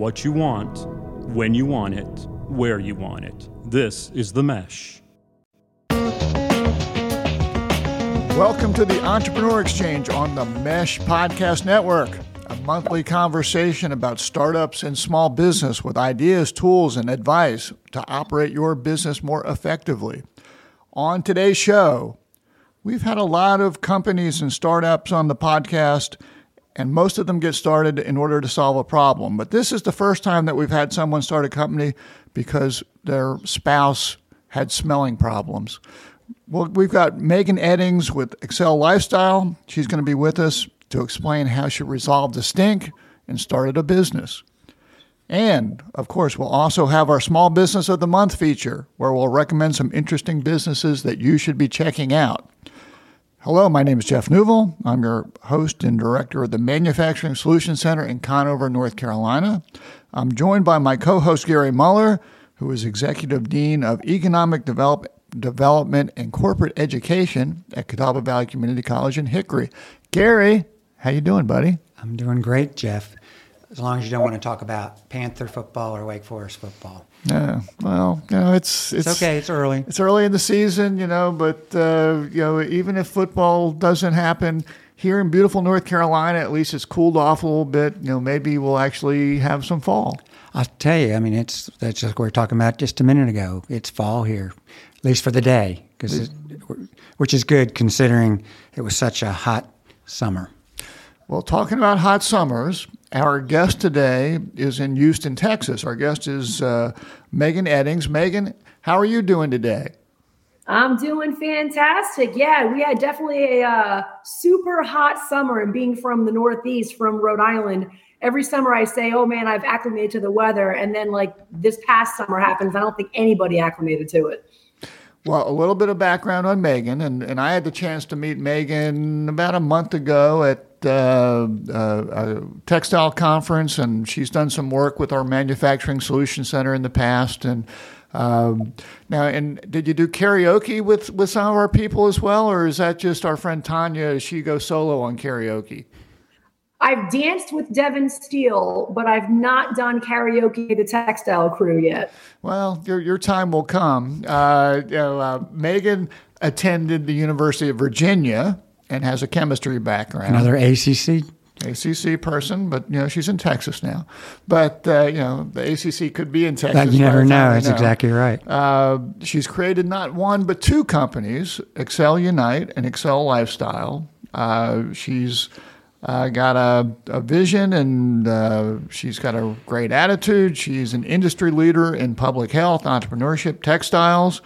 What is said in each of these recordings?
what you want, when you want it, where you want it. This is The Mesh. Welcome to the Entrepreneur Exchange on the Mesh Podcast Network, a monthly conversation about startups and small business with ideas, tools, and advice to operate your business more effectively. On today's show, we've had a lot of companies and startups on the podcast and most of them get started in order to solve a problem. But this is the first time that we've had someone start a company because their spouse had smelling problems. Well, we've got Megan Eddings with Accel Lifestyle. She's going to be with us to explain how she resolved the stink and started a business. And of course, we'll also have our Small Business of the Month feature where we'll recommend some interesting businesses that you should be checking out. Hello, my name is Jeff Neuville. I'm your host and director of the Manufacturing Solutions Center in Conover, North Carolina. I'm joined by my co host, Gary Muller, who is Executive Dean of Economic Develop- Development and Corporate Education at Catawba Valley Community College in Hickory. Gary, how you doing, buddy? I'm doing great, Jeff. As long as you don't want to talk about Panther football or Wake Forest football. Yeah, well, you know, it's, it's, it's okay. It's early. It's early in the season, you know. But uh, you know, even if football doesn't happen here in beautiful North Carolina, at least it's cooled off a little bit. You know, maybe we'll actually have some fall. I'll tell you. I mean, it's that's just what we were talking about just a minute ago. It's fall here, at least for the day, because which is good considering it was such a hot summer. Well, talking about hot summers, our guest today is in Houston, Texas. Our guest is uh, Megan Eddings. Megan, how are you doing today? I'm doing fantastic. Yeah, we had definitely a uh, super hot summer. And being from the Northeast, from Rhode Island, every summer I say, oh man, I've acclimated to the weather. And then, like, this past summer happens. I don't think anybody acclimated to it. Well, a little bit of background on Megan, and, and I had the chance to meet Megan about a month ago at uh, uh, a textile conference, and she's done some work with our manufacturing solution center in the past. And um, now, and did you do karaoke with with some of our people as well, or is that just our friend Tanya? Does she go solo on karaoke? I've danced with Devin Steele, but I've not done karaoke the textile crew yet. Well, your your time will come. Uh, you know, uh, Megan attended the University of Virginia and has a chemistry background. Another ACC ACC person, but you know she's in Texas now. But uh, you know the ACC could be in Texas. That you never know. That's know. exactly right. Uh, she's created not one but two companies: Accel Unite and Accel Lifestyle. Uh, she's uh, got a, a, vision and uh, she's got a great attitude. She's an industry leader in public health, entrepreneurship, textiles.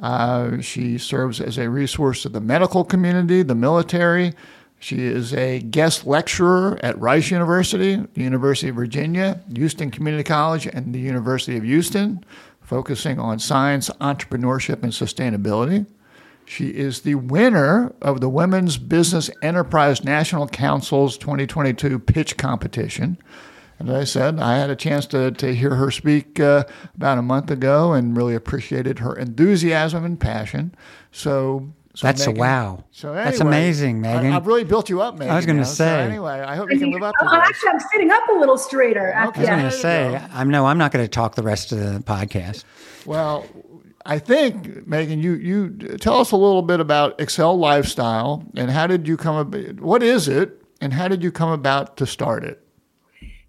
Uh, she serves as a resource to the medical community, the military. She is a guest lecturer at Rice University, the University of Virginia, Houston Community College, and the University of Houston, focusing on science, entrepreneurship, and sustainability. She is the winner of the Women's Business Enterprise National Council's 2022 pitch competition. As I said, I had a chance to, to hear her speak uh, about a month ago and really appreciated her enthusiasm and passion. So, so that's Megan, a wow. So anyway, that's amazing, Megan. I, have really built you up, Megan. I was going to say. So anyway, I hope you can live up to oh, that. Actually, I'm sitting up a little straighter. Okay. I was going to say, I'm no, I'm not going to talk the rest of the podcast. Well, I think Megan, you you tell us a little bit about Accel Lifestyle and how did you come about? What is it, and how did you come about to start it?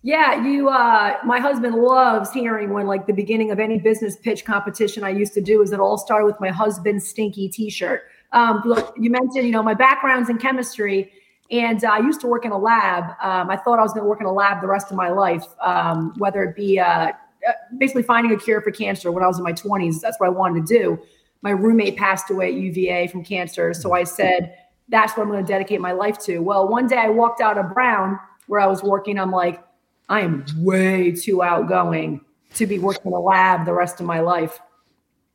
Yeah, you. Uh, my husband loves hearing when, like, the beginning of any business pitch competition I used to do is it all started with my husband's stinky T-shirt. Um, look, you mentioned, you know, my background's in chemistry, and uh, I used to work in a lab. Um, I thought I was going to work in a lab the rest of my life, um, whether it be uh, uh, basically finding a cure for cancer when I was in my 20s. That's what I wanted to do. My roommate passed away at UVA from cancer, so I said that's what I'm going to dedicate my life to. Well, one day I walked out of Brown where I was working. I'm like I am way too outgoing to be working in a lab the rest of my life.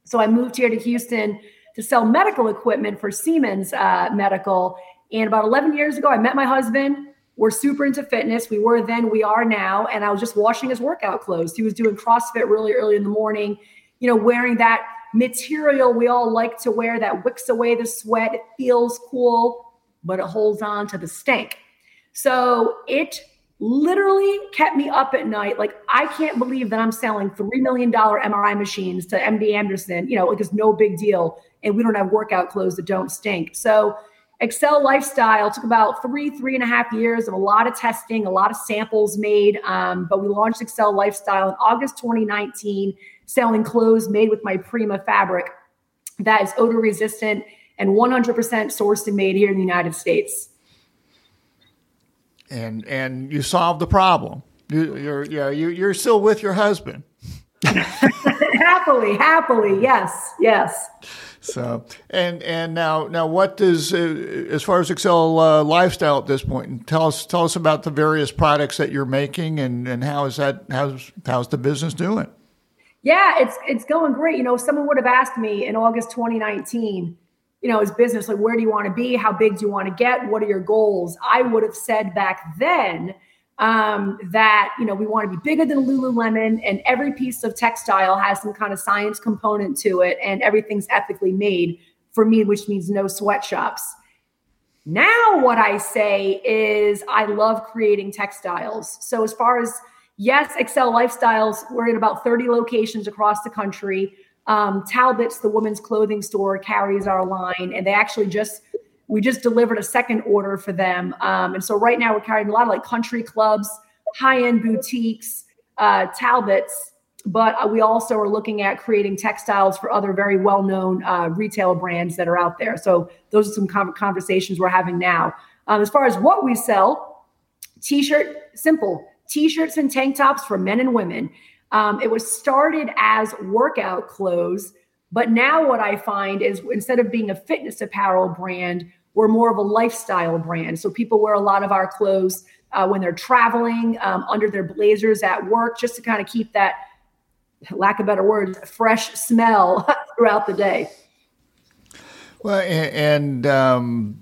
So I moved here to Houston to sell medical equipment for Siemens uh, Medical. And about 11 years ago, I met my husband. We're super into fitness. We were then, we are now. And I was just washing his workout clothes. He was doing CrossFit really early in the morning, you know, wearing that material we all like to wear that wicks away the sweat. It feels cool, but it holds on to the stink. So it literally kept me up at night. Like, I can't believe that I'm selling $3 million MRI machines to MD Anderson, you know, like it's no big deal. And we don't have workout clothes that don't stink. So, Accel Lifestyle took about three, three and a half years of a lot of testing, a lot of samples made. Um, but we launched Accel Lifestyle in August 2019, selling clothes made with my Prima fabric that is odor resistant and 100% sourced and made here in the United States and and you solved the problem. You, you're yeah you, you're still with your husband. happily, happily, yes, yes. So and and now now what does uh, as far as Accel uh, lifestyle at this point? And tell us tell us about the various products that you're making and and how is that how's how's the business doing? Yeah, it's it's going great. You know, someone would have asked me in August 2019 you know, as business, like where do you want to be? How big do you want to get? What are your goals? I would have said back then um, that, you know, we want to be bigger than Lululemon and every piece of textile has some kind of science component to it and everything's ethically made for me, which means no sweatshops. Now, what I say is I love creating textiles. So, as far as yes, Accel Lifestyles, we're in about 30 locations across the country. Um, Talbot's, the women's clothing store, carries our line, and they actually just we just delivered a second order for them. Um, and so right now we're carrying a lot of like country clubs, high end boutiques, uh, Talbot's, but uh, we also are looking at creating textiles for other very well known uh, retail brands that are out there. So those are some conversations we're having now. Um, as far as what we sell, t shirt, simple t shirts and tank tops for men and women. Um, it was started as workout clothes, but now what I find is instead of being a fitness apparel brand, we're more of a lifestyle brand. So people wear a lot of our clothes uh, when they're traveling, um, under their blazers at work, just to kind of keep that, lack of better words, fresh smell throughout the day. Well, and, um,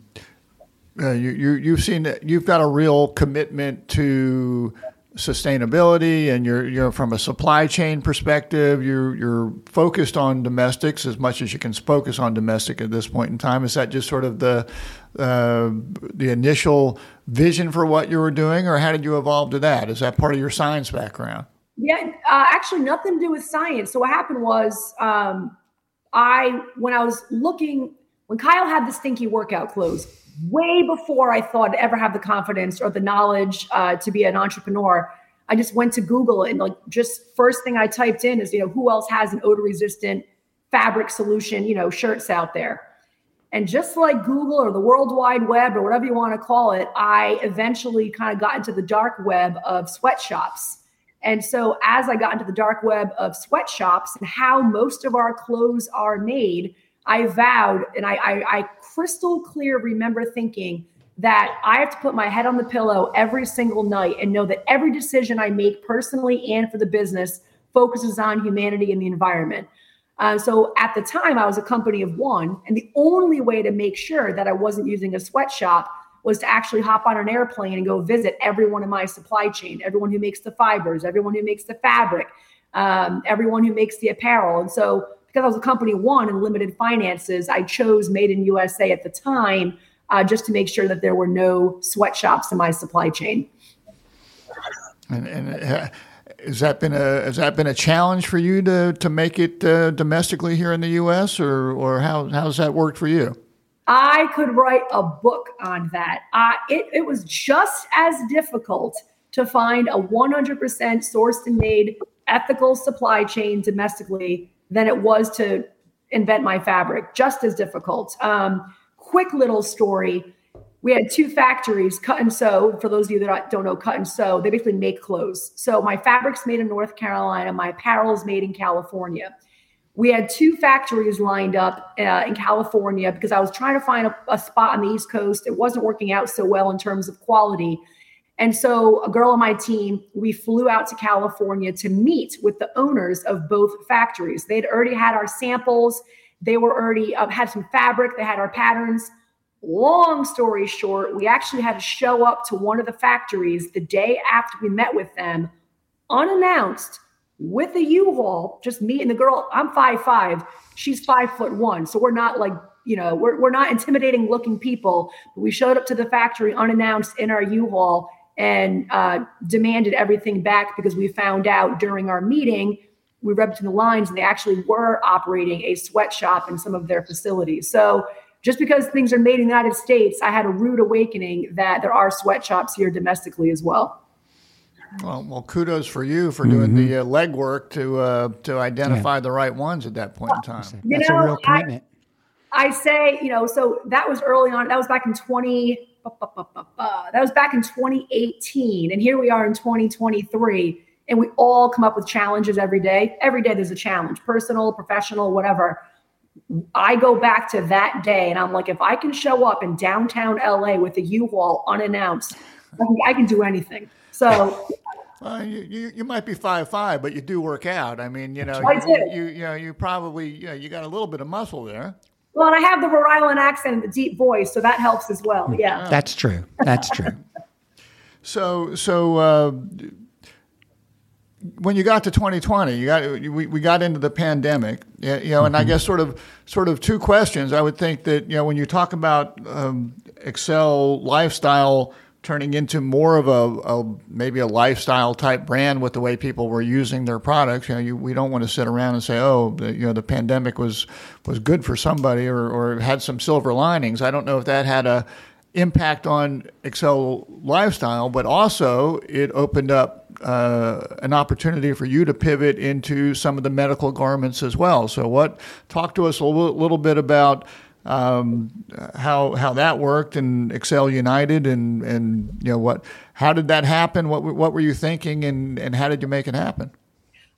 uh, you, you you've seen that you've got a real commitment to sustainability and you're you're from a supply chain perspective you're you're focused on domestics as much as you can focus on domestic at this point in time. Is that just sort of the uh, the initial vision for what you were doing or how did you evolve to that? Is that part of your science background? Yeah uh, actually nothing to do with science. So what happened was um, i when i was looking when kyle had the stinky workout clothes way before I thought I'd ever have the confidence or the knowledge uh, to be an entrepreneur. I just went to Google and like just first thing I typed in is, you know, who else has an odor resistant fabric solution, you know, shirts out there. And just like Google or the World Wide Web or whatever you want to call it, I eventually kind of got into the dark web of sweatshops. And so as I got into the dark web of sweatshops and how most of our clothes are made, I vowed and I, I, I crystal clear remember thinking that I have to put my head on the pillow every single night and know that every decision I make personally and for the business focuses on humanity and the environment. Uh, so at the time, I was a company of one, and the only way to make sure that I wasn't using a sweatshop was to actually hop on an airplane and go visit everyone in my supply chain, everyone who makes the fibers, everyone who makes the fabric, um, everyone who makes the apparel. And so because I was a company one and limited finances, I chose Made in USA at the time uh, just to make sure that there were no sweatshops in my supply chain. And, and uh, has that been a has that been a challenge for you to to make it uh, domestically here in the U.S. or or how how's that worked for you? I could write a book on that. Uh, it, it was just as difficult to find a 100% sourced and made ethical supply chain domestically than it was to invent my fabric, just as difficult. Um, quick little story. We had two factories, cut and sew. For those of you that don't know cut and sew, they basically make clothes. So my fabric's made in North Carolina, my apparel is made in California. We had two factories lined up uh, in California because I was trying to find a, a spot on the East Coast. It wasn't working out so well in terms of quality. And so, a girl on my team, we flew out to California to meet with the owners of both factories. They'd already had our samples, they were already uh, had some fabric, they had our patterns. Long story short, we actually had to show up to one of the factories the day after we met with them, unannounced, with a U-Haul. Just me and the girl. I'm five five, she's five foot one, so we're not like you know we're we're not intimidating looking people. But we showed up to the factory unannounced in our U-Haul and uh, demanded everything back because we found out during our meeting we read between the lines and they actually were operating a sweatshop in some of their facilities. So just because things are made in the United States, I had a rude awakening that there are sweatshops here domestically as well. Well, well, kudos for you for doing mm-hmm. the uh, legwork to uh, to identify yeah. the right ones at that point in time. That's know, a real commitment. I, I, say, you know, so that was early on. That was back in twenty. That was back in 2018, and here we are in 2023, and we all come up with challenges every day. Every day there's a challenge, personal, professional, whatever. I go back to that day, and I'm like, if I can show up in downtown LA with a U-Haul unannounced, I can, I can do anything. So well, you, you, you might be five five, but you do work out. I mean, you know, you, you you know you probably you know, you got a little bit of muscle there. Well, and I have the Rhode Island accent and the deep voice, so that helps as well. Yeah, that's true. That's true. so so uh, when you got to 2020, you got we, we got into the pandemic, you know, mm-hmm. and I mm-hmm. guess sort of sort of two questions. I would think that you know when you talk about um, Accel lifestyle turning into more of a, a, maybe a lifestyle type brand with the way people were using their products. You know, you, we don't want to sit around and say, oh, the, you know, the pandemic was was good for somebody or, or had some silver linings. I don't know if that had a impact on Accel lifestyle, but also it opened up uh, an opportunity for you to pivot into some of the medical garments as well. So, what talk to us a little, little bit about um, how how that worked and Accel United and and you know what how did that happen? What what were you thinking and and how did you make it happen?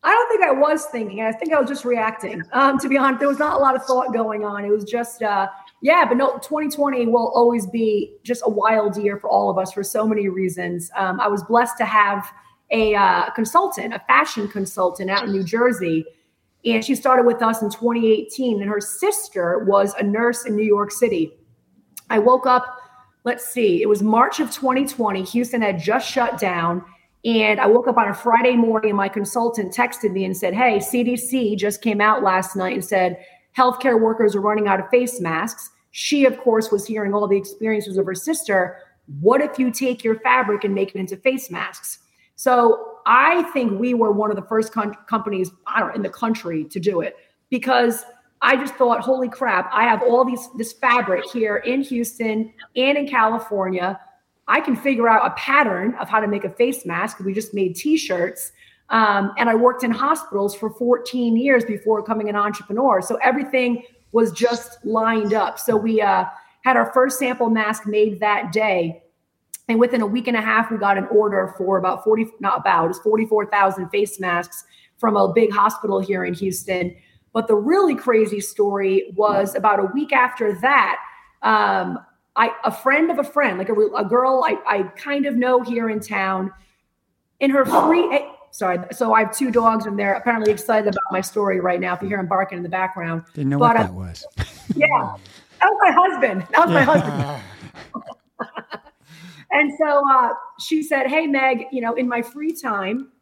I don't think I was thinking. I think I was just reacting. Um, to be honest, there was not a lot of thought going on. It was just, uh, yeah, but no, 2020 will always be just a wild year for all of us for so many reasons. Um, I was blessed to have a uh, consultant, a fashion consultant out in New Jersey and she started with us in 2018, and her sister was a nurse in New York City. I woke up, let's see, it was March of 2020. Houston had just shut down. And I woke up on a Friday morning, and my consultant texted me and said, Hey, CDC just came out last night and said healthcare workers are running out of face masks. She, of course, was hearing all the experiences of her sister. What if you take your fabric and make it into face masks? So I think we were one of the first com- companies I don't know, in the country to do it because I just thought, holy crap, I have all these this fabric here in Houston and in California. I can figure out a pattern of how to make a face mask. We just made t-shirts. Um, and I worked in hospitals for 14 years before becoming an entrepreneur. So everything was just lined up. So we uh, had our first sample mask made that day. And within a week and a half, we got an order for about 40, not about, it's 44,000 face masks from a big hospital here in Houston. But the really crazy story was about a week after that, um, I, a friend of a friend, like a, a girl I, I kind of know here in town, in her free, sorry, so I have two dogs and they're apparently excited about my story right now. If you hear them barking in the background, didn't know but, what that uh, was. yeah, that was my husband. That was yeah. my husband. And so uh, she said, Hey, Meg, you know, in my free time,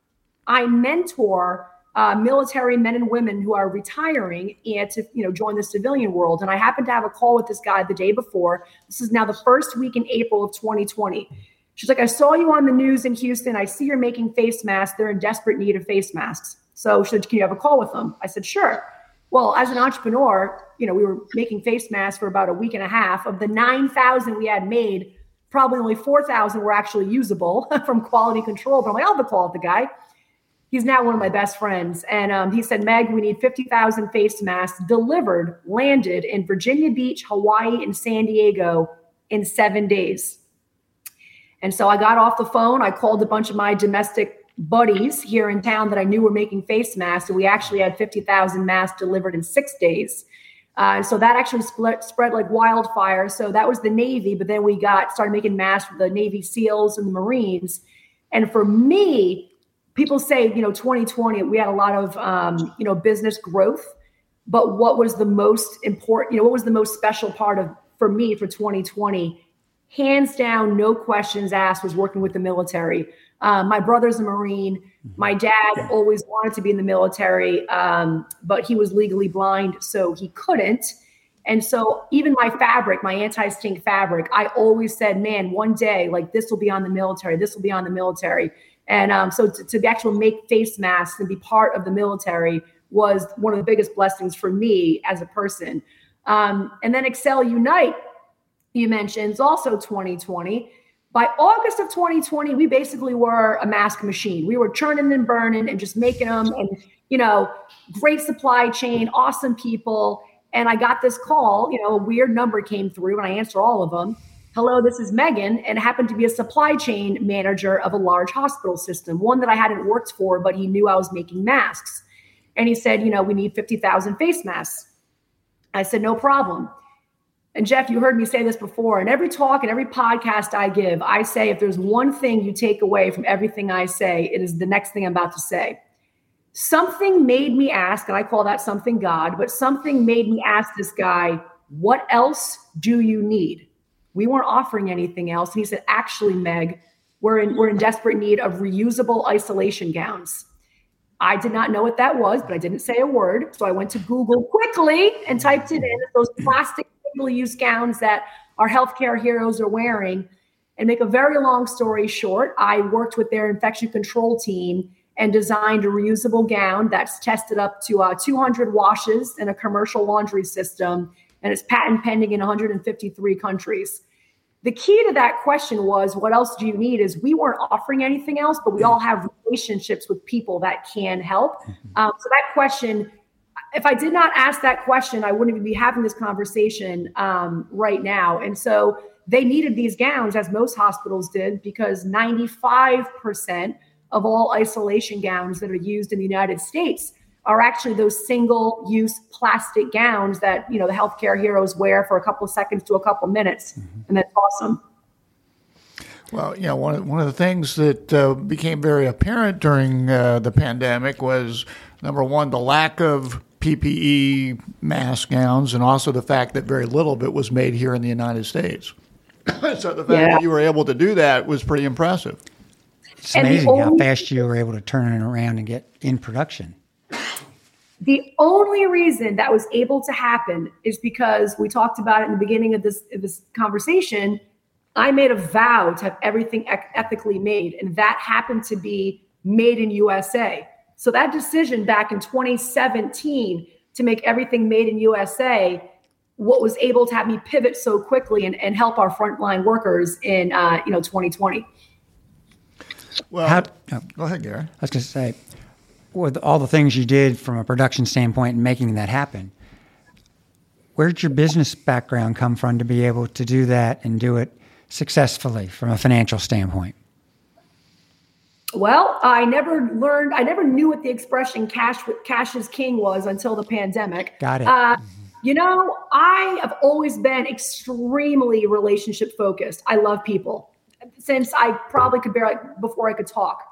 I mentor uh, military men and women who are retiring and to you know join the civilian world. And I happened to have a call with this guy the day before. This is now the first week in April of 2020. She's like, I saw you on the news in Houston. I see you're making face masks. They're in desperate need of face masks. So she said, Can you have a call with them? I said, Sure. Well, as an entrepreneur, you know, we were making face masks for about a week and a half. Of the 9,000 we had made, probably only 4,000 were actually usable from quality control. But I'm like, I'll call the guy. He's now one of my best friends. And um, he said, Meg, we need 50,000 face masks delivered, landed in Virginia Beach, Hawaii, and San Diego in seven days. And so I got off the phone. I called a bunch of my domestic buddies here in town that I knew were making face masks. And we actually had 50,000 masks delivered in six days. Uh, so that actually split, spread like wildfire. So that was the Navy, but then we got started making masks for the Navy SEALs and the Marines. And for me, people say, you know, 2020, we had a lot of, um, you know, business growth. But what was the most important, you know, what was the most special part of for me for 2020? Hands down, no questions asked, was working with the military. Um, my brother's a Marine. Mm-hmm. My dad always wanted to be in the military, um, but he was legally blind, so he couldn't. And so even my fabric, my anti-stink fabric, I always said, man, one day like this will be on the military. This will be on the military. And um, so to, to actually make face masks and be part of the military was one of the biggest blessings for me as a person. Um, and then Accel Unite, you mentioned, is also 2020. By August of 2020, we basically were a mask machine. We were churning and burning and just making them, and you know, great supply chain, awesome people. And I got this call, you know, a weird number came through, and I answer all of them. Hello, this is Megan, and happened to be a supply chain manager of a large hospital system, one that I hadn't worked for, but he knew I was making masks. And he said, you know, we need 50,000 face masks. I said, no problem. And Jeff, you heard me say this before. In every talk and every podcast I give, I say if there's one thing you take away from everything I say, it is the next thing I'm about to say. Something made me ask, and I call that something God, but something made me ask this guy, What else do you need? We weren't offering anything else. And he said, Actually, Meg, we're in, we're in desperate need of reusable isolation gowns. I did not know what that was, but I didn't say a word. So I went to Google quickly and typed it in those plastic single use gowns that our healthcare heroes are wearing. And make a very long story short, I worked with their infection control team and designed a reusable gown that's tested up to uh, 200 washes in a commercial laundry system, and it's patent pending in 153 countries. The key to that question was, what else do you need? Is we weren't offering anything else, but we all have relationships with people that can help. Mm-hmm. Um, so that question if I did not ask that question, I wouldn't even be having this conversation um, right now. And so they needed these gowns, as most hospitals did, because 95% of all isolation gowns that are used in the United States are actually those single use plastic gowns that you know the healthcare heroes wear for a couple of seconds to a couple of minutes mm-hmm. and that's awesome well, you know, one of, one of the things that uh, became very apparent during uh, the pandemic was number one, the lack of PPE mask gowns, and also the fact that very little of it was made here in the United States. so the fact yeah. that you were able to do that was pretty impressive. It's amazing only, how fast you were able to turn it around and get in production. The only reason that was able to happen is because we talked about it in the beginning of this, of this conversation. I made a vow to have everything ethically made, and that happened to be made in USA. So that decision back in 2017 to make everything made in USA, what was able to have me pivot so quickly and, and help our frontline workers in uh, you know 2020. Well, How, oh, go ahead, Gary. I was going to say, with all the things you did from a production standpoint and making that happen, where did your business background come from to be able to do that and do it successfully from a financial standpoint? Well, I never learned. I never knew what the expression "cash cash is king" was until the pandemic. Got it. Uh, mm-hmm. You know, I have always been extremely relationship focused. I love people since I probably could bear barely before I could talk.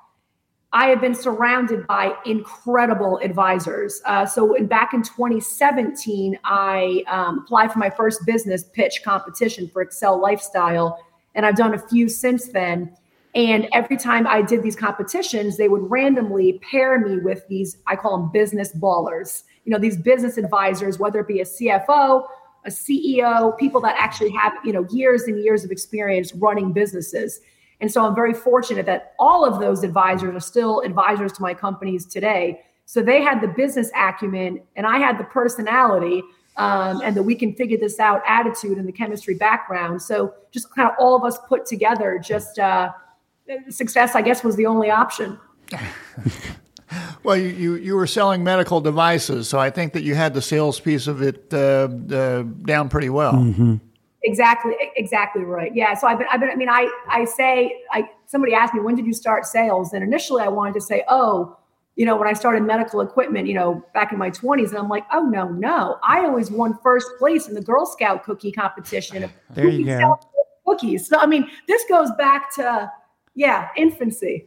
I have been surrounded by incredible advisors. Uh, so, in, back in 2017, I um, applied for my first business pitch competition for Accel Lifestyle, and I've done a few since then. And every time I did these competitions, they would randomly pair me with these, I call them business ballers, you know, these business advisors, whether it be a CFO, a CEO, people that actually have, you know, years and years of experience running businesses. And so I'm very fortunate that all of those advisors are still advisors to my companies today. So they had the business acumen and I had the personality um, and the we can figure this out attitude and the chemistry background. So just kind of all of us put together just, uh, success, I guess, was the only option. well, you, you, you, were selling medical devices, so I think that you had the sales piece of it uh, uh, down pretty well. Mm-hmm. Exactly, exactly right. Yeah. So I've been, I've been. I mean, I, I say, I somebody asked me when did you start sales, and initially I wanted to say, oh, you know, when I started medical equipment, you know, back in my 20s. And I'm like, oh, no, no. I always won first place in the Girl Scout cookie competition. There you go. Cookies. So, I mean, this goes back to yeah, infancy.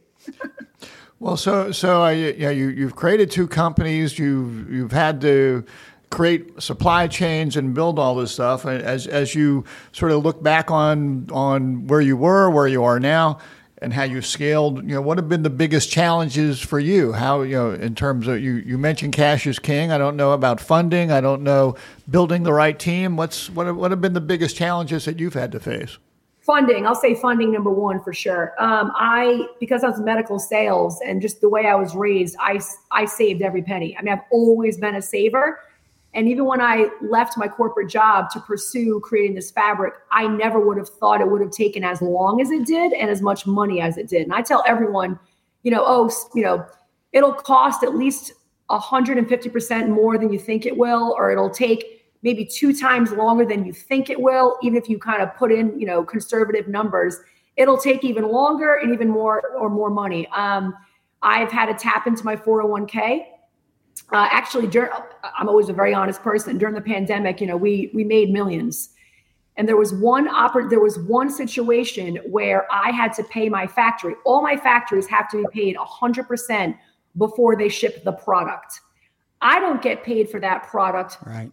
well, so so uh, yeah, you you've created two companies. You've you've had to create supply chains and build all this stuff. As as you sort of look back on on where you were, where you are now, and how you scaled. You know, what have been the biggest challenges for you? How you know, in terms of you, you mentioned cash is king. I don't know about funding. I don't know building the right team. What's what have, what have been the biggest challenges that you've had to face? Funding. I'll say funding number one for sure. Um, I because I was medical sales and just the way I was raised, I I saved every penny. I mean, I've always been a saver. And even when I left my corporate job to pursue creating this fabric, I never would have thought it would have taken as long as it did and as much money as it did. And I tell everyone, you know, oh, you know, it'll cost at least 150% more than you think it will, or it'll take maybe two times longer than you think it will, even if you kind of put in, you know, conservative numbers. It'll take even longer and even more or more money. Um, I've had to tap into my 401k uh, actually, during, I'm always a very honest person. During the pandemic, you know, we we made millions, and there was one oper- there was one situation where I had to pay my factory. All my factories have to be paid 100 percent before they ship the product. I don't get paid for that product right.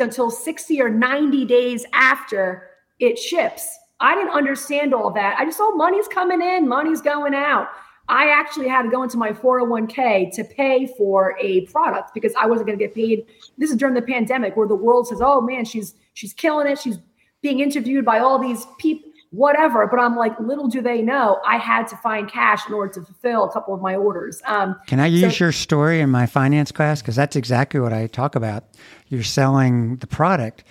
Until 60 or 90 days after it ships. I didn't understand all that. I just, saw money's coming in, money's going out. I actually had to go into my 401k to pay for a product because I wasn't going to get paid. This is during the pandemic where the world says, "Oh man, she's she's killing it. She's being interviewed by all these people, whatever." But I'm like, little do they know, I had to find cash in order to fulfill a couple of my orders. Um, Can I use so- your story in my finance class because that's exactly what I talk about. You're selling the product,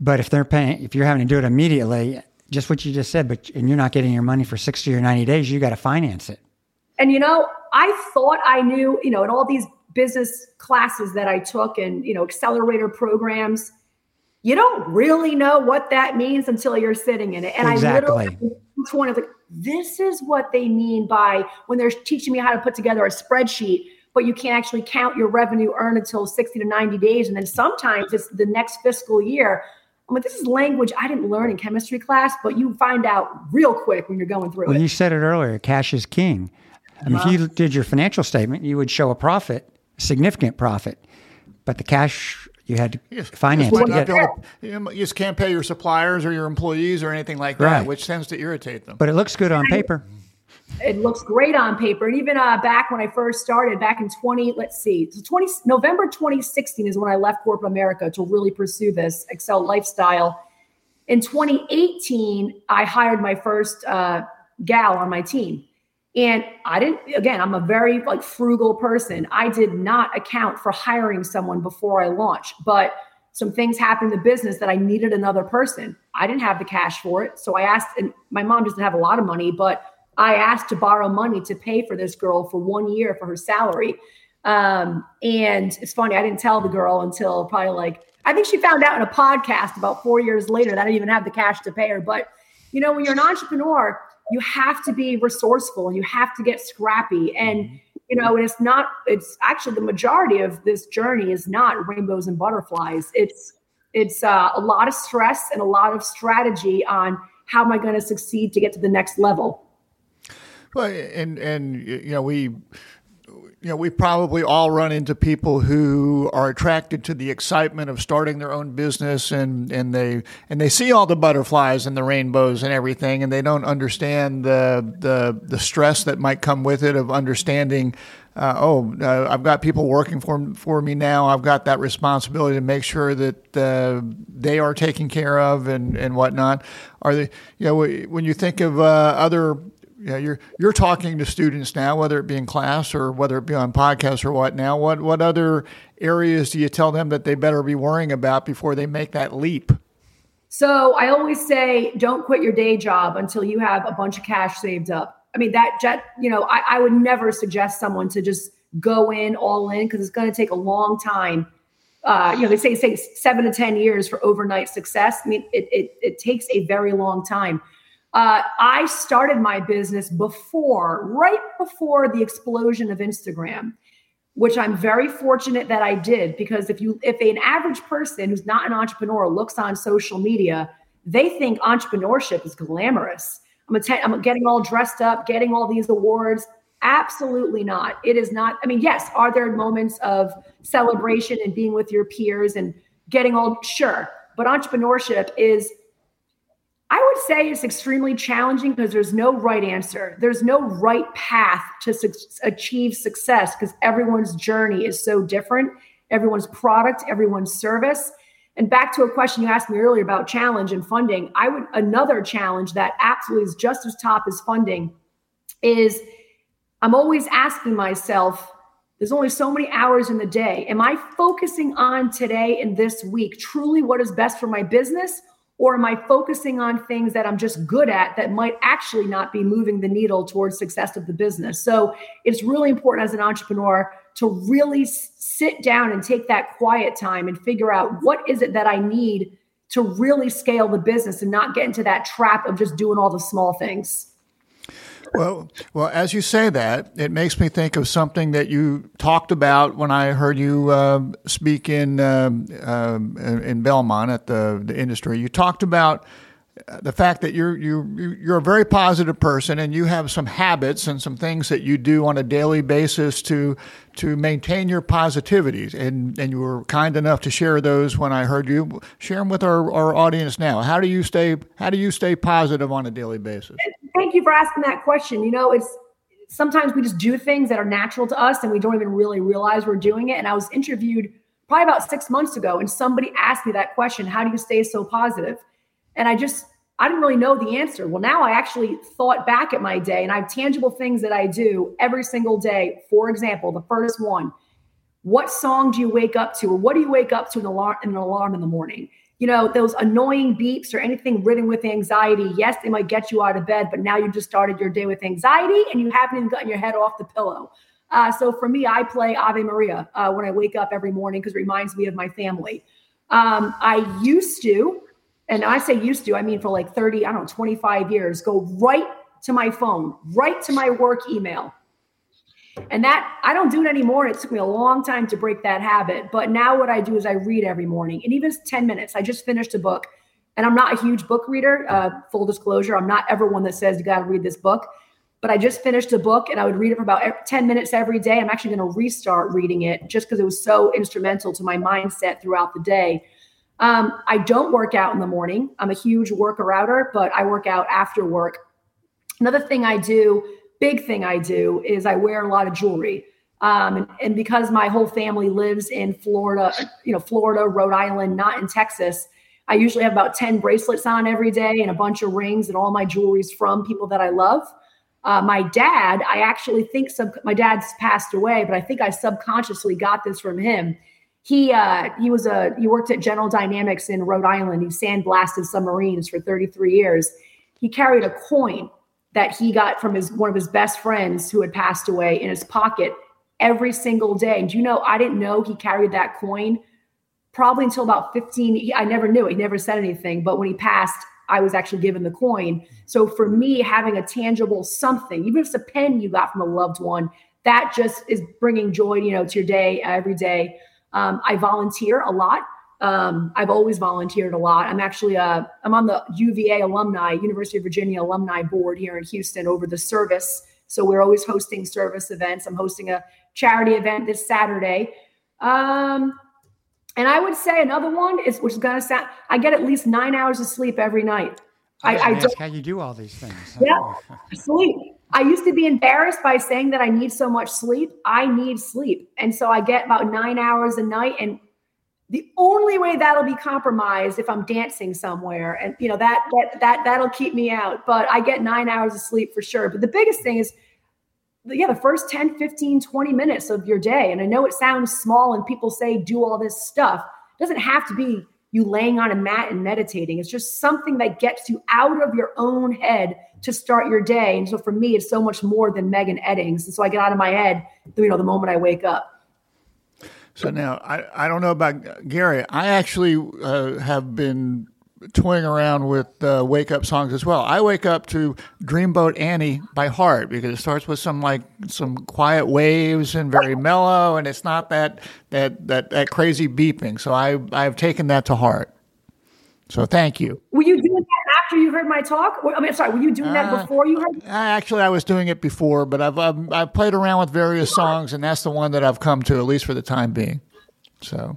but if they're paying, if you're having to do it immediately, just what you just said, but and you're not getting your money for 60 or 90 days, you got to finance it. And you know, I thought I knew, you know, in all these business classes that I took and, you know, accelerator programs, you don't really know what that means until you're sitting in it. And exactly. I literally each one of like, this is what they mean by when they're teaching me how to put together a spreadsheet, but you can't actually count your revenue earned until 60 to 90 days. And then sometimes it's the next fiscal year. I'm like, this is language I didn't learn in chemistry class, but you find out real quick when you're going through well, it. you said it earlier, cash is king. I mean, if uh-huh. you did your financial statement, you would show a profit, significant profit, but the cash you had to yes, finance you just, to, you just can't pay your suppliers or your employees or anything like that, right. which tends to irritate them. But it looks good on paper. It looks great on paper, and even uh, back when I first started, back in twenty, let's see, twenty November twenty sixteen is when I left corporate America to really pursue this Accel lifestyle. In 2018, I hired my first uh, gal on my team and I didn't, again, I'm a very like frugal person. I did not account for hiring someone before I launched, but some things happened in the business that I needed another person. I didn't have the cash for it. So I asked, and my mom doesn't have a lot of money, but I asked to borrow money to pay for this girl for one year for her salary. Um, and it's funny, I didn't tell the girl until probably like, I think she found out in a podcast about four years later that I didn't even have the cash to pay her. But, you know, when you're an entrepreneur, you have to be resourceful and you have to get scrappy. And mm-hmm. you know and it's not it's actually the majority of this journey is not rainbows and butterflies. It's it's uh, a lot of stress and a lot of strategy on how am i going to succeed to get to the next level. Well and and you know we you know, we probably all run into people who are attracted to the excitement of starting their own business and, and they and they see all the butterflies and the rainbows and everything and they don't understand the the the stress that might come with it of understanding uh, oh uh, I've got people working for for me now. I've got that responsibility to make sure that uh, they are taken care of and and whatnot. Are they you know when you think of uh, other yeah, you're you're talking to students now, whether it be in class or whether it be on podcasts or what. Now, what what other areas do you tell them that they better be worrying about before they make that leap? So I always say, don't quit your day job until you have a bunch of cash saved up. I mean, that jet, you know, I, I would never suggest someone to just go in all in because it's going to take a long time. Uh, you know, they say say seven to ten years for overnight success. I mean, it it, it takes a very long time. Uh, I started my business before, right before the explosion of Instagram, which I'm very fortunate that I did because if you, if an average person who's not an entrepreneur looks on social media, they think entrepreneurship is glamorous. I'm, att- I'm getting all dressed up, getting all these awards. Absolutely not. It is not. I mean, yes, are there moments of celebration and being with your peers and getting all sure, but entrepreneurship is I would say it's extremely challenging because there's no right answer. There's no right path to su- achieve success because everyone's journey is so different. Everyone's product, everyone's service. And back to a question you asked me earlier about challenge and funding, I would another challenge that absolutely is just as top as funding is I'm always asking myself, there's only so many hours in the day. Am I focusing on today and this week truly what is best for my business? Or am I focusing on things that I'm just good at that might actually not be moving the needle towards success of the business? So it's really important as an entrepreneur to really sit down and take that quiet time and figure out what is it that I need to really scale the business and not get into that trap of just doing all the small things. Well, well, as you say that, it makes me think of something that you talked about when I heard you uh, speak in um, in Belmont at the, the industry. You talked about the fact that you're you you're a very positive person and you have some habits and some things that you do on a daily basis to to maintain your positivities. And and you were kind enough to share those when I heard you. Share them with our, our audience now. How do you stay how do you stay positive on a daily basis thank you for asking that question you know it's sometimes we just do things that are natural to us and we don't even really realize we're doing it and I was interviewed probably about 6 months ago and somebody asked me that question how do you stay so positive? and I just, I didn't really know the answer. Well, now I actually thought back at my day and I have tangible things that I do every single day. For example, the first one, what song do you wake up to or what do you wake up to an alarm, an alarm in the morning? You know, those annoying beeps or anything ridden with anxiety. Yes, they might get you out of bed, but now you just started your day with anxiety and you haven't even gotten your head off the pillow. Uh, so for me, I play Ave Maria uh, when I wake up every morning because it reminds me of my family. Um, I used to, and I say used to, I mean for like 30, I don't know, 25 years, go right to my phone, right to my work email. And that I don't do it anymore. It took me a long time to break that habit. But now what I do is I read every morning, and even 10 minutes. I just finished a book, and I'm not a huge book reader. Uh, full disclosure, I'm not ever one that says you got to read this book. But I just finished a book, and I would read it for about 10 minutes every day. I'm actually going to restart reading it just because it was so instrumental to my mindset throughout the day. Um, I don't work out in the morning. I'm a huge worker outer, but I work out after work. Another thing I do, big thing I do, is I wear a lot of jewelry. Um, and, and, because my whole family lives in Florida, you know, Florida, Rhode Island, not in Texas, I usually have about 10 bracelets on every day and a bunch of rings and all my jewelry's from people that I love. Uh, my dad, I actually think sub- my dad's passed away, but I think I subconsciously got this from him he uh, he was a he worked at General Dynamics in Rhode Island. He sandblasted submarines for 33 years. He carried a coin that he got from his one of his best friends who had passed away in his pocket every single day. And you know, I didn't know he carried that coin probably until about 15. He, I never knew. He never said anything. But when he passed, I was actually given the coin. So for me, having a tangible something, even if it's a pen you got from a loved one, that just is bringing joy, you know, to your day every day. Um, I volunteer a lot. Um, I've always volunteered a lot. I'm actually a, I'm on the UVA alumni, University of Virginia alumni board here in Houston over the service. So we're always hosting service events. I'm hosting a charity event this Saturday. Um, and I would say another one is, which is going to sound, I get at least nine hours of sleep every night. I, I, I ask how you do all these things. Yeah, sleep. I used to be embarrassed by saying that I need so much sleep. I need sleep. And so I get about nine hours a night. And the only way that'll be compromised if I'm dancing somewhere. And you know, that that that that'll keep me out. But I get nine hours of sleep for sure. But the biggest thing is yeah, the first 10, 15, 20 minutes of your day. And I know it sounds small and people say do all this stuff. It doesn't have to be you laying on a mat and meditating. It's just something that gets you out of your own head to start your day. And so for me, it's so much more than Megan Eddings. And so I get out of my head, you know, the moment I wake up. So now I, I don't know about Gary. I actually uh, have been toying around with uh, wake up songs as well. I wake up to Dreamboat Annie by Heart because it starts with some like some quiet waves and very mellow, and it's not that that that that crazy beeping. So I I've taken that to heart. So thank you. Were you doing after you heard my talk? I mean, sorry, were you doing that uh, before you heard? Actually, I was doing it before, but I've, I've I've played around with various songs, and that's the one that I've come to at least for the time being. So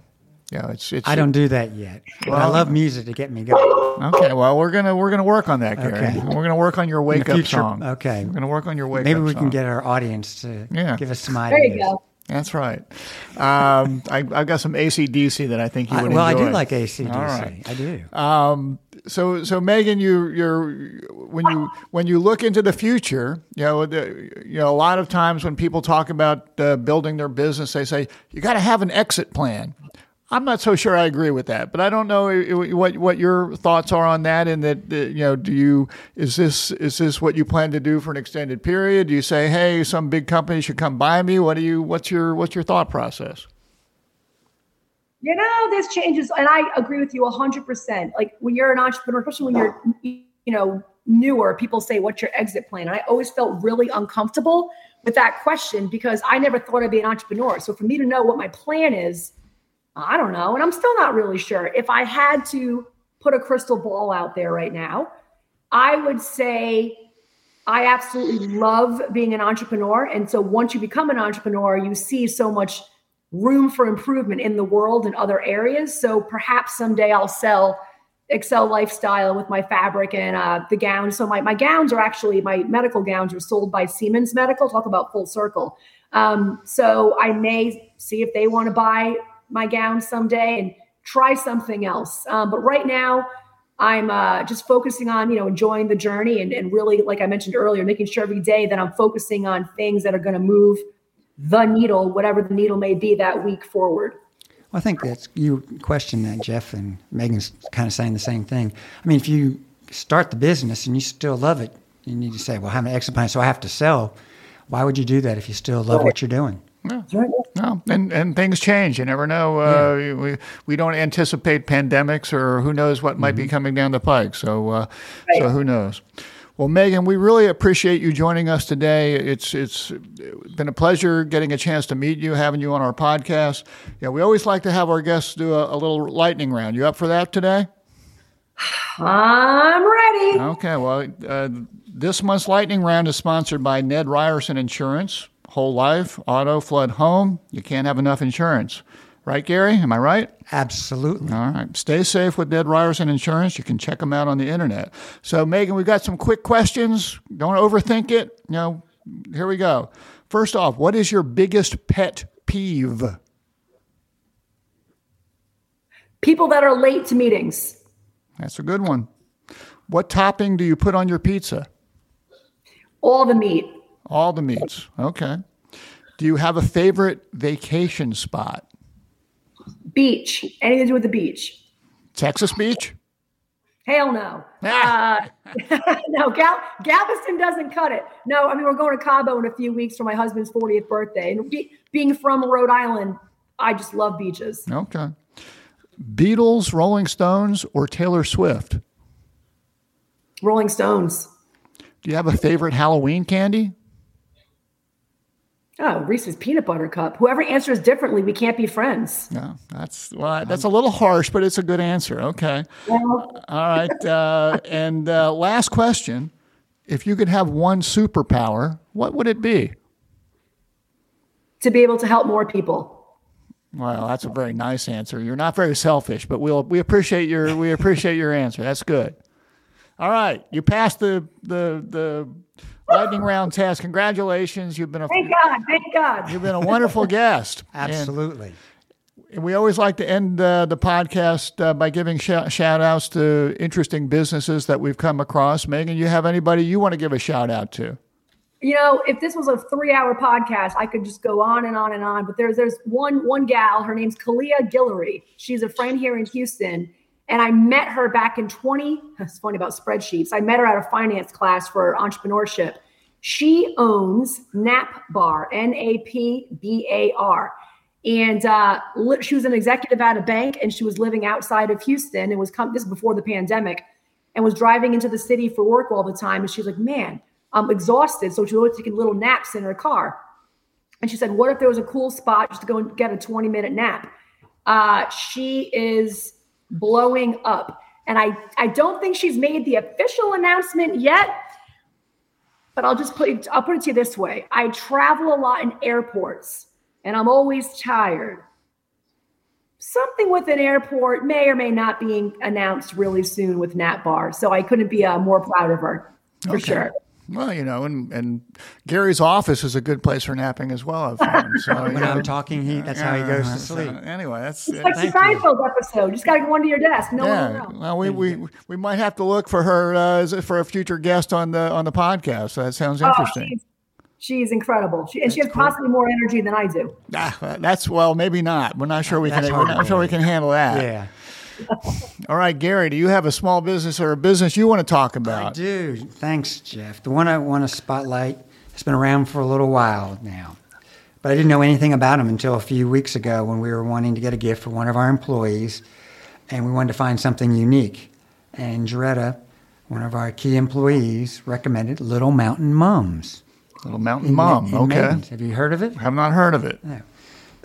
Yeah, it's it's. I don't do that yet. But I love music to get me going. Okay, well, we're gonna we're gonna work on that, Gary. Okay. We're gonna work on your wake up song. okay. we're gonna work on your wake Maybe up Maybe we song. can get our audience to Yeah. give us some ideas. There you go. That's right. Um, I, I've got some ACDC that I think you I- would well, I enjoy. do like ACDC. All right. I do. Um, so, so Megan, you, you're when you when you look into the future, you know, the, you know, a lot of times when people talk about uh, building their business, they say you got to have an exit plan. I'm not so sure I agree with that, but I don't know uh, what what your thoughts are on that. And that uh, you know, do you is this is this what you plan to do for an extended period? Do you say, hey, some big company should come buy me? What do you what's your what's your thought process? You know, this changes, and I agree with you 100%. Like when you're an entrepreneur, especially when you're, you know, newer, people say, What's your exit plan? And I always felt really uncomfortable with that question because I never thought I'd be an entrepreneur. So for me to know what my plan is, I don't know. And I'm still not really sure. If I had to put a crystal ball out there right now, I would say I absolutely love being an entrepreneur. And so once you become an entrepreneur, you see so much room for improvement in the world and other areas. So perhaps someday I'll sell Accel Lifestyle with my fabric and uh, the gowns. So my, my gowns are actually, my medical gowns are sold by Siemens Medical. Talk about full circle. Um, so I may see if they want to buy my gown someday and try something else. Um, but right now, I'm uh, just focusing on, you know, enjoying the journey and, and really, like I mentioned earlier, making sure every day that I'm focusing on things that are going to move the needle, whatever the needle may be that week forward. Well, I think that's you question that, Jeff, and Megan's kind of saying the same thing. I mean, if you start the business and you still love it, you need to say, "Well, I have an exit plan, so I have to sell." Why would you do that if you still love what you're doing? No, and and things change. You never know. Uh, we we don't anticipate pandemics or who knows what might be coming down the pike. So uh, so who knows. Well, Megan, we really appreciate you joining us today. It's it's been a pleasure getting a chance to meet you, having you on our podcast. Yeah, we always like to have our guests do a, a little lightning round. You up for that today? I'm ready. Okay. Well, uh, this month's lightning round is sponsored by Ned Ryerson Insurance. Whole life, auto, flood, home. You can't have enough insurance. Right, Gary? Am I right? Absolutely. All right. Stay safe with Ned Ryerson Insurance. You can check them out on the internet. So, Megan, we've got some quick questions. Don't overthink it. You know, here we go. First off, what is your biggest pet peeve? People that are late to meetings. That's a good one. What topping do you put on your pizza? All the meat. All the meats. Okay. Do you have a favorite vacation spot? Beach. Anything to do with the beach. Texas Beach? Hell no. Ah. Uh, no, Gal- Galveston doesn't cut it. No, I mean, we're going to Cabo in a few weeks for my husband's 40th birthday. And be- being from Rhode Island, I just love beaches. Okay. Beatles, Rolling Stones, or Taylor Swift? Rolling Stones. Do you have a favorite Halloween candy? Oh, Reese's peanut butter cup. Whoever answers differently, we can't be friends. No, that's well, that's a little harsh, but it's a good answer. Okay. Well, All right. Uh, and uh, last question: If you could have one superpower, what would it be? to be able to help more people. Well, that's a very nice answer. You're not very selfish, but we'll we appreciate your we appreciate your answer. That's good. All right, you passed the the the lightning round test. Congratulations. You've been a Thank God. Thank God. you've been a wonderful guest. Absolutely. And we always like to end uh, the podcast uh, by giving sh- shout outs to interesting businesses that we've come across. Megan, you have anybody you want to give a shout out to? you know, if this was a three-hour podcast, I could just go on and on and on. But there's there's one one gal. Her name's Kalia Guillory. She's a friend here in Houston, and I met her back in 20. It's funny about spreadsheets. I met her at a finance class for entrepreneurship. She owns Nap Bar, N A P B A R. And uh, she was an executive at a bank, and she was living outside of Houston. And was come this is before the pandemic, and was driving into the city for work all the time. And she's like, "Man, I'm exhausted." So she was taking little naps in her car. And she said, "What if there was a cool spot just to go and get a 20 minute nap?" Uh, she is blowing up, and I I don't think she's made the official announcement yet. But I'll just put it, I'll put it to you this way: I travel a lot in airports, and I'm always tired. something with an airport may or may not be announced really soon with Nap Bar. So I couldn't be uh, more proud of her for Okay. sure. Well, you know, and, and Gary's office is a good place for napping as well. I've found. So, you When know, I'm talking, he that's how he goes to so, sleep. anyway, that's It's like the Thank. Seinfeld episode. Just got to go under your desk. No one will know. Well, we, we we might have to look for her uh, for a future guest on the on the podcast. So that sounds Oh, interesting. she's, she's incredible. She, and she has possibly more energy than I do. Ah, that's well, maybe not. We're not sure we That's can. hard We're to not sure we can handle that. Yeah, All right, Gary, do you have a small business or a business you want to talk about? I do. Thanks, Jeff. The one I want to spotlight has been around for a little while now, but I didn't know anything about him until a few weeks ago when we were wanting to get a gift for one of our employees, and we wanted to find something unique. And Jaretta, one of our key employees, recommended Little Mountain Mums. Little Mountain in Mom. in okay, Maidens. Have you heard of it? have not heard of it. No.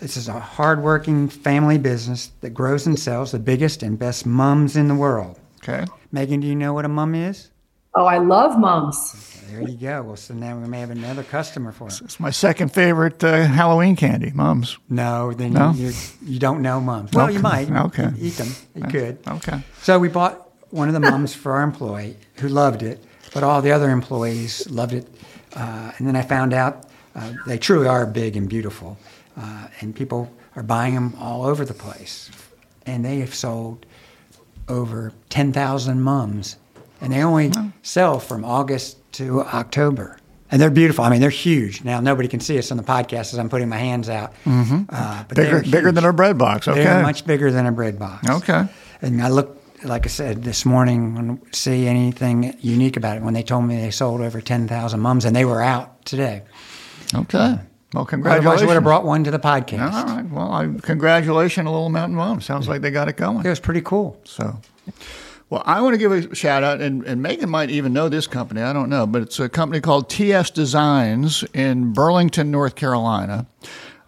This is a hardworking family business that grows and sells the biggest and best mums in the world. Okay, Megan, do you know what a mum is? Oh, I love mums. There you go. Well, so now we may have another customer for us. it's my second favorite uh, Halloween candy, Mums. No, then No? You, you you don't know mums. Well, you might. Okay. Eat them. You could. Okay. So we bought one of the mums for our employee who loved it, but all the other employees loved it. Uh, and then I found out uh, they truly are big and beautiful, uh, and people are buying them all over the place. And they have sold over 10,000 mums, and they only sell from August to October. And they're beautiful. I mean, they're huge. Now nobody can see us on the podcast as I'm putting my hands out. Mm-hmm. Uh, but Bigger, bigger than a bread box. Okay. They're much bigger than a bread box. Okay. And I looked, like I said, this morning, and see anything unique about it when they told me they sold over 10,000 mums and they were out today. Okay. Well, Otherwise, congratulations. I would have brought one to the podcast. All right. Well, I, congratulations, Little Mountain Mom. Sounds like they got it going. It was pretty cool. So, well, I want to give a shout out, and, and Megan might even know this company. I don't know, but it's a company called TS Designs in Burlington, North Carolina.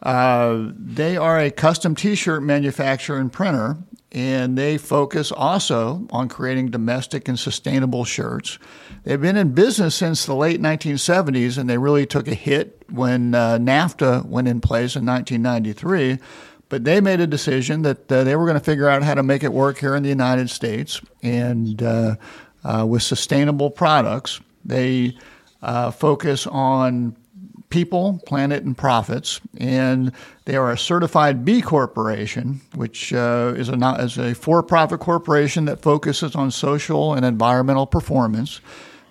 Uh, they are a custom T-shirt manufacturer and printer, and they focus also on creating domestic and sustainable shirts. They've been in business since the late 1970s, and they really took a hit when uh, NAFTA went in place in 1993. But they made a decision that uh, they were going to figure out how to make it work here in the United States, and uh, uh, with sustainable products, they uh, focus on people, planet, and profits. And they are a certified B Corporation, which uh, is a is a for-profit corporation that focuses on social and environmental performance.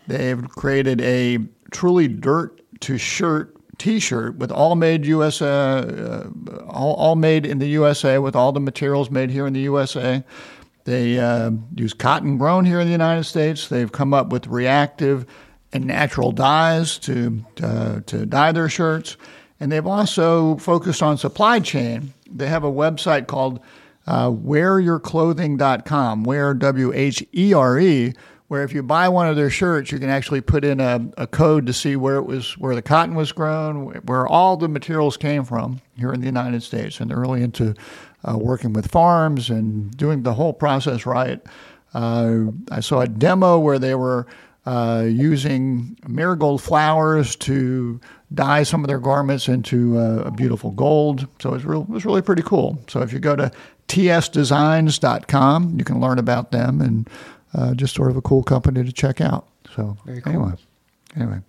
They've created a truly dirt to shirt T-shirt with all made US, uh, uh, all, all made in the USA with all the materials made here in the USA. They uh, use cotton grown here in the United States. They've come up with reactive and natural dyes to uh, to dye their shirts, and they've also focused on supply chain. They have a website called uh, WhereYourClothing.com, Where W H E R E, where if you buy one of their shirts, you can actually put in a, a code to see where it was, where the cotton was grown, where all the materials came from here in the United States, and they're really into uh, working with farms and doing the whole process right. Uh, I saw a demo where they were uh, using marigold flowers to dye some of their garments into uh, a beautiful gold. So it was, real, it really pretty cool. So if you go to tsdesigns.com, you can learn about them and uh, just sort of a cool company to check out. So anyway, anyway.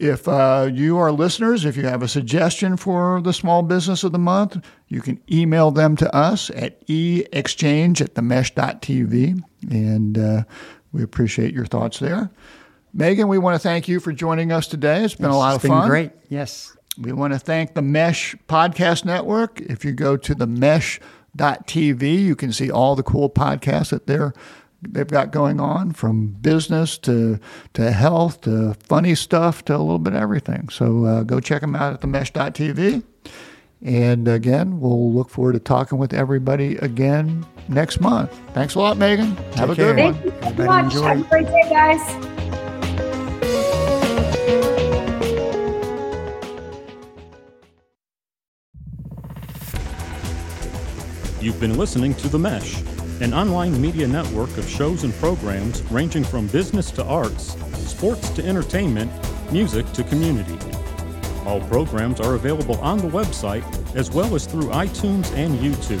If uh, you are listeners, if you have a suggestion for the small business of the month, you can email them to us at eexchange at themesh.tv. And uh, we appreciate your thoughts there. Megan, we want to thank you for joining us today. It's been a lot It's of been fun. great. Yes. We want to thank the Mesh Podcast Network. If you go to the mesh.tv, you can see all the cool podcasts that they're they've got going on from business to to health to funny stuff to a little bit of everything. So uh, go check them out at the mesh.tv. And again, we'll look forward to talking with everybody again next month. Thanks a lot, Megan. Have a care. good one. Thank you so much. enjoy. Have a great day, guys. You've been listening to The Mesh, an online media network of shows and programs ranging from business to arts, sports to entertainment, music to community. All programs are available on the website as well as through iTunes and YouTube.